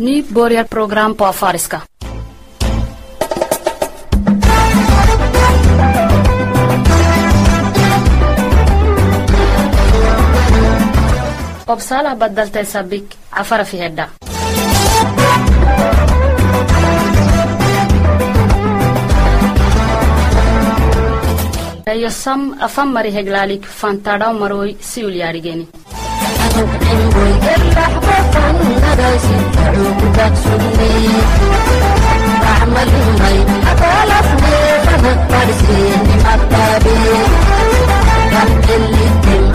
Nu börjar program på afariska. obsalah badaltay sabik cafara fi hedha eyo sam afan mari heglaalik fantadhaw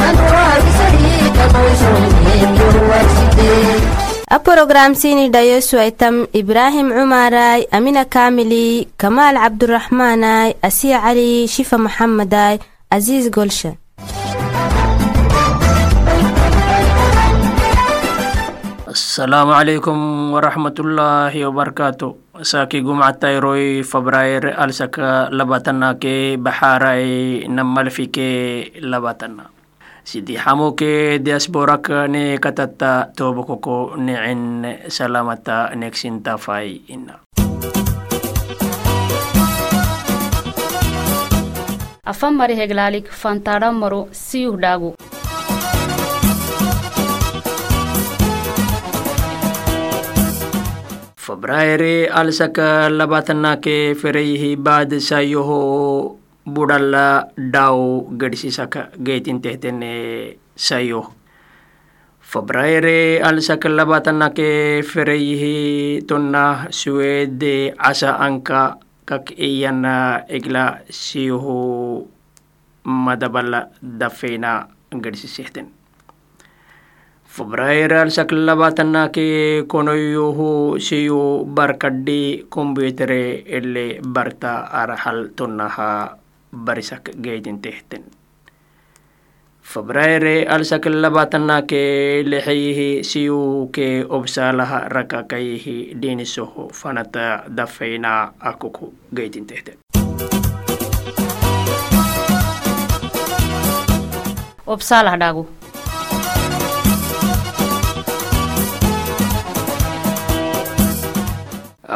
maroy siul yaarigeni a programsini dhayosu aitam ibrahim cumaray amina kamili kamaal cabduraxmaanay asiya cali shifa maxamaday aziis golsha asalaamu calaykum waraxmatullaahi wabarakaatu saaki gumcatayroy fabraayr alsaka labatanake baxaaray namalfike labatana sidi xamuke diasporak ne katata tobakoko necen salamata neksintafai ina afan mari heglaalik fantadhaw maro siyuh dhaagu fabraayre alsaka labatanake fereyhi baad sayoho budhala dhaw gadhisisaka geetintehtene sayo. Fabraayre alsaka labatanake fereyhi tonna suwede casa anka kak iyana egla siyoho madabala fabraayre alsak labatanake konoyoho siyo barkadhi kombyutere ele barta arahal tonnaha barisak geedintehten fabraayre alsak labatanake lexeyihi siyu ke obsaalaha rakakayihi dhinisoho fanata dafeyna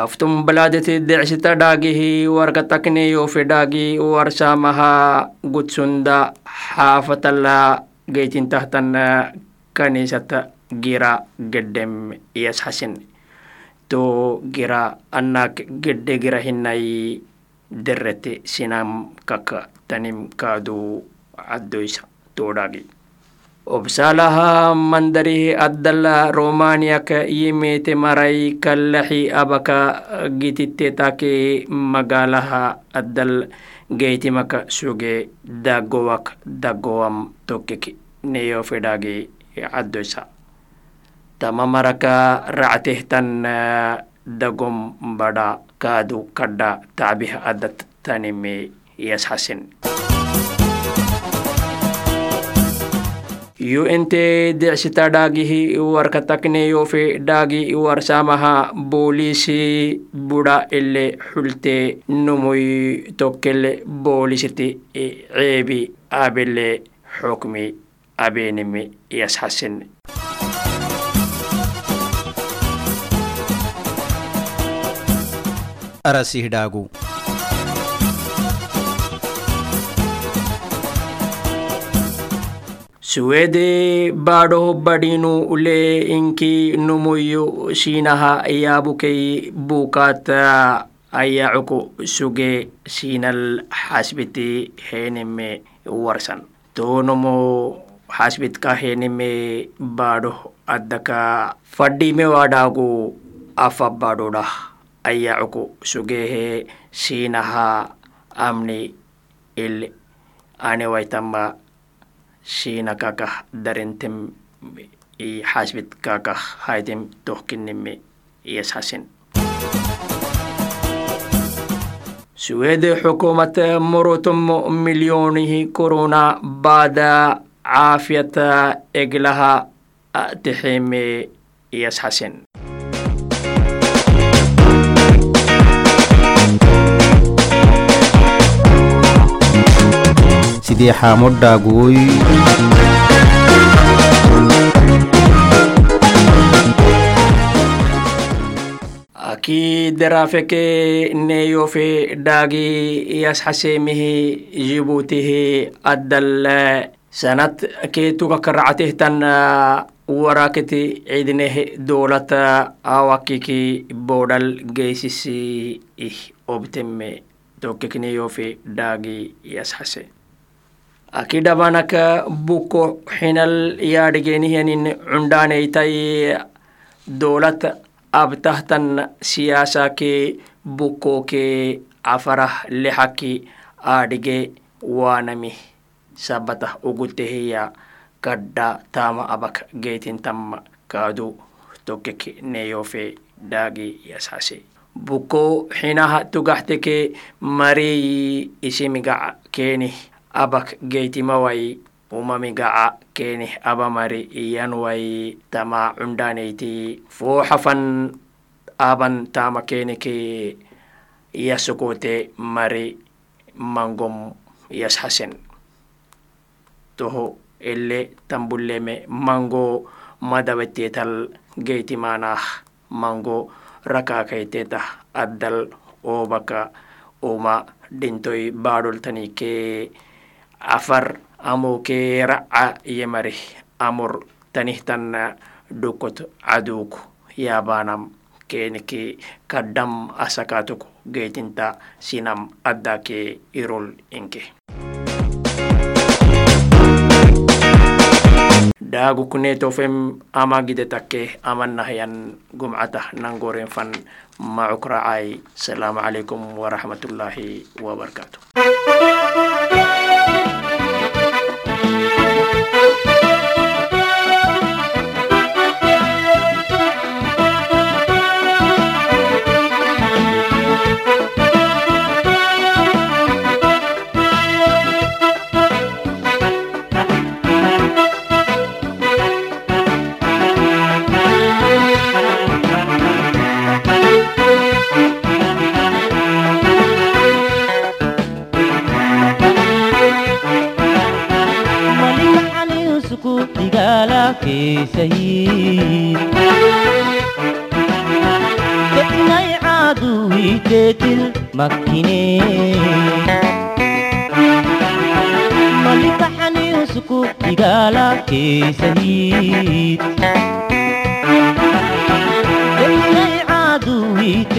أفتم بلادة الدعش تداقه ورق تكني في داقي ورشامها قد سند حافة الله جيت تحتنا كنيسة جيرا قدم يس حسن تو جيرا أنك قد جيرا هناي درت سنام كك تنم كادو عدويس توداقي obsaalaha mandarihi addala romaniyak yimete maray kallaxi abaka gitittetake magaalaha addal geytimaka suge dagowak dagowam tokkeki neyo fedhage addoysa tama maraka ractehtan dagom bada kaadu kadha tacbiha addat tanime yu inte decsita dhaagihi iwarka takneyofe dhaagi iwar samaha boolisi budha ile xulte numuy tokkele boolisiti ceebi abile xukmi abeenimi yasxasin arasih dhaagu suwede baadho badhinu ule inki numuyu shinaha yaabukey buukata ayacuku suge shinal xasbiti henime warsan. Tonomo xasbitka henime baadho addaka fadhime waadhaagu afa baadhodhah ayacuku sugehe shinaha amni il anewaitama shina kakah darentem i xasbit kakah haitem tohkinime yashasin. Suwede xukumat morotomo milyonihi korona baada caafiyata eglaha texeme yashasin sidii xaamodhaaguwoy akii daraafeke neeyofe dhaagi yasxaseemihi jibuutihi addal sanad keetuga karacatehtan waraketi cidneh dowlata awakiki boodhal geysisi ih obteme tokekneyofe dhaagi yasxase aki dhabanaka buko xinal yaadhigenihiyanin cundhaaneytai dowlat abtahtan siyaasake bukoke cafarah lexaki aadhige waanami sabatah uguteheya kadha tama abak geetintamma kaadu tokek neyofe dhaagi yasxase buko xinaha tugaxteke mariyi isimigaca kenih abak geytimawai umamigaca kenih abamari iyanwai tama cundhaneyti fooxafan aban tama kenike yasukote mari mangom yasxasen toho ele tambuleme mango madawettetal geytimanah mango rakakaytetah addal obaka uma dhintoy baadholtani ke afar amo ke raca yemari amur tanihtan dhukot caduk yabanam kenike kaddam asakatuk geytinta sinam addake irol inke. Daagu kunetofem ama gide takke amanahyan gumcatah nangoren fan macukracay salaamu calaykum waraxmatullaahi wabarakaatu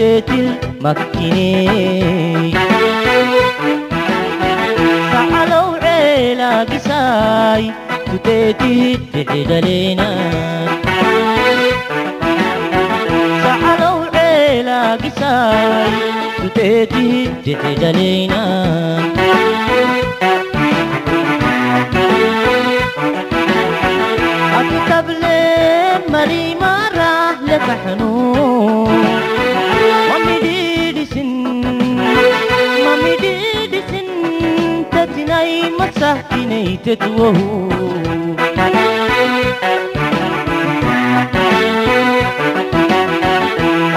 Baitil makinig Paalaw ela gisay Tutetit pidalina Paalaw ela gisay Tutetit pidalina محنون مامي ديدي سن مامي ديدي سن تتناي مساكيني تتوهو.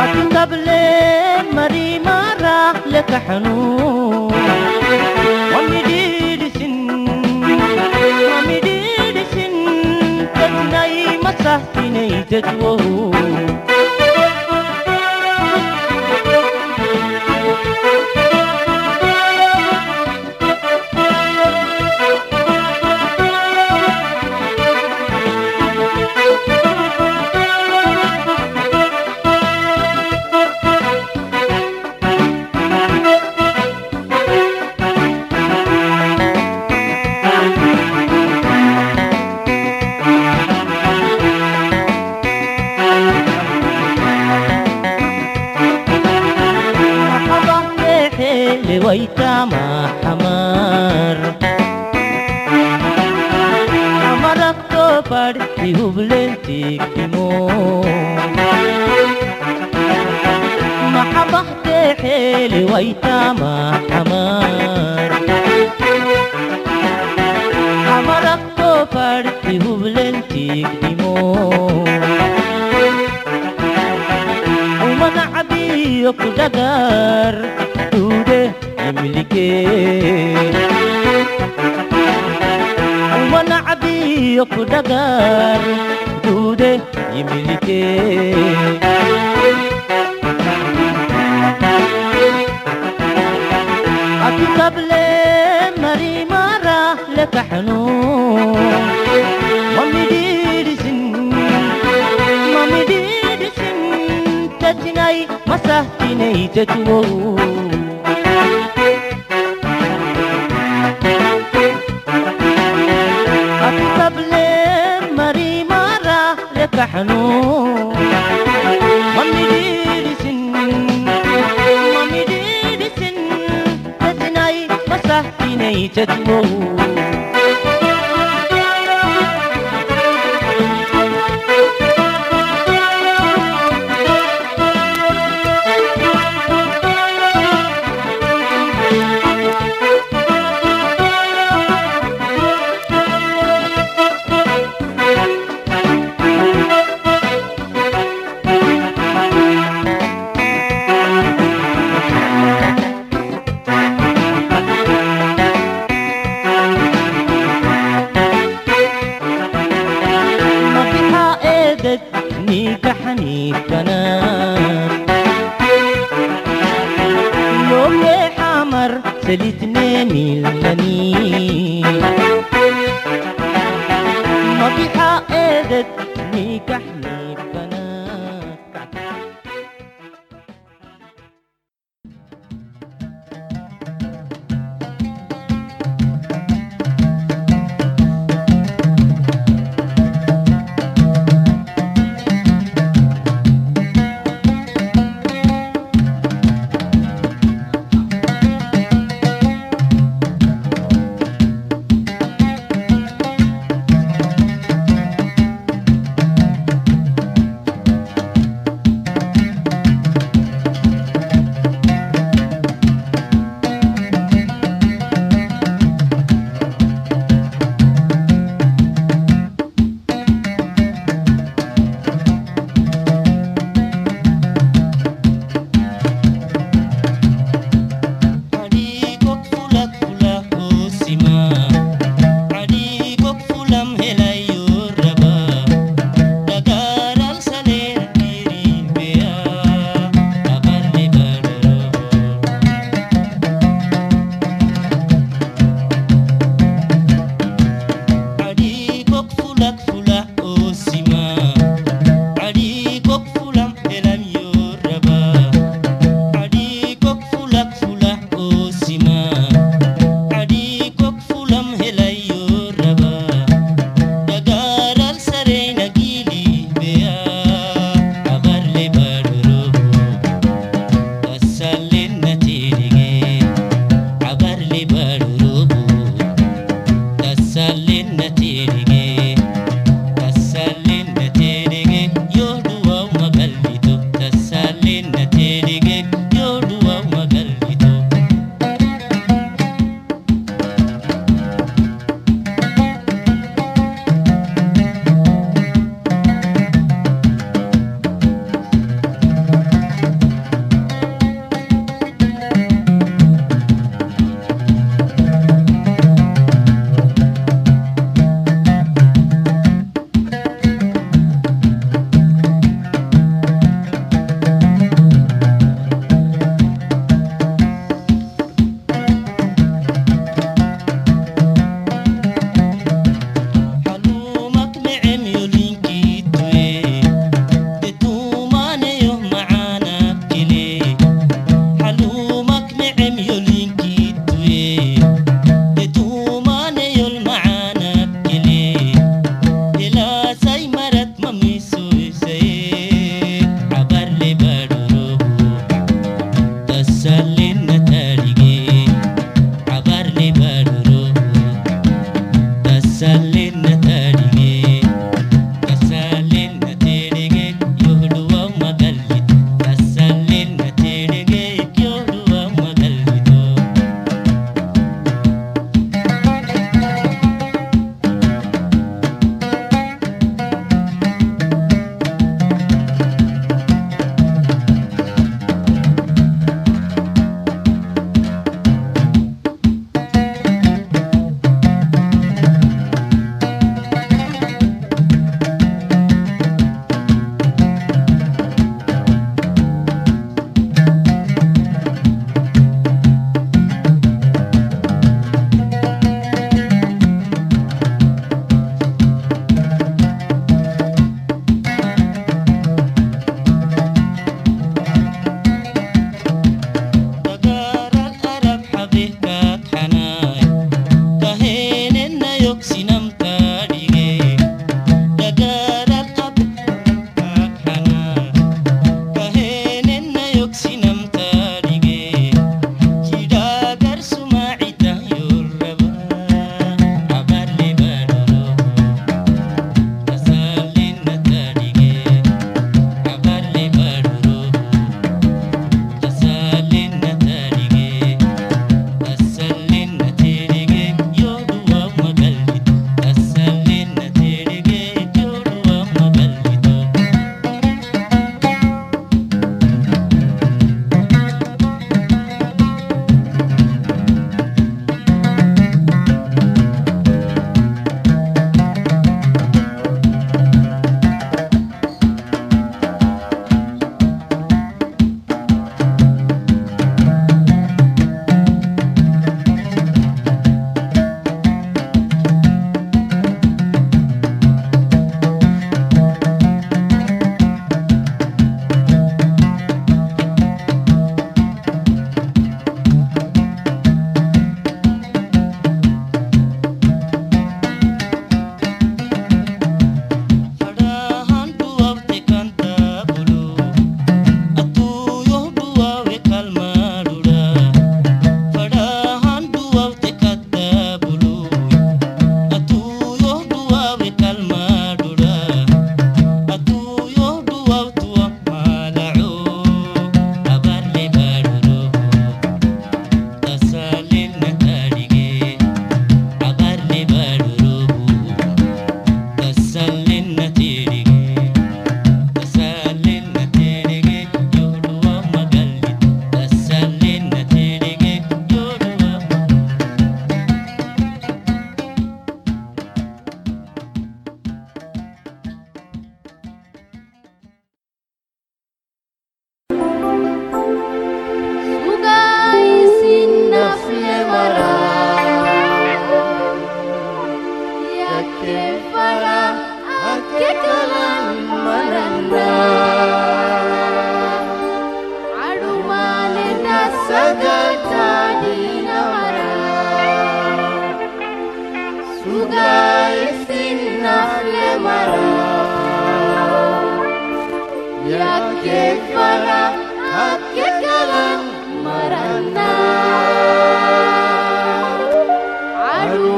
أكن راح لك حنون مامي ديدي سن مامي ديدي سن تجوه. tok dadar dude emlike وأنا عبيق دقار دودة يملكي أكتب لي مري مرة لك حنون ومدير مسهتنيتتنو أكتب لمري مرة لك حنون مامي ديري سن مامي ديري سن تتناي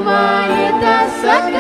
मर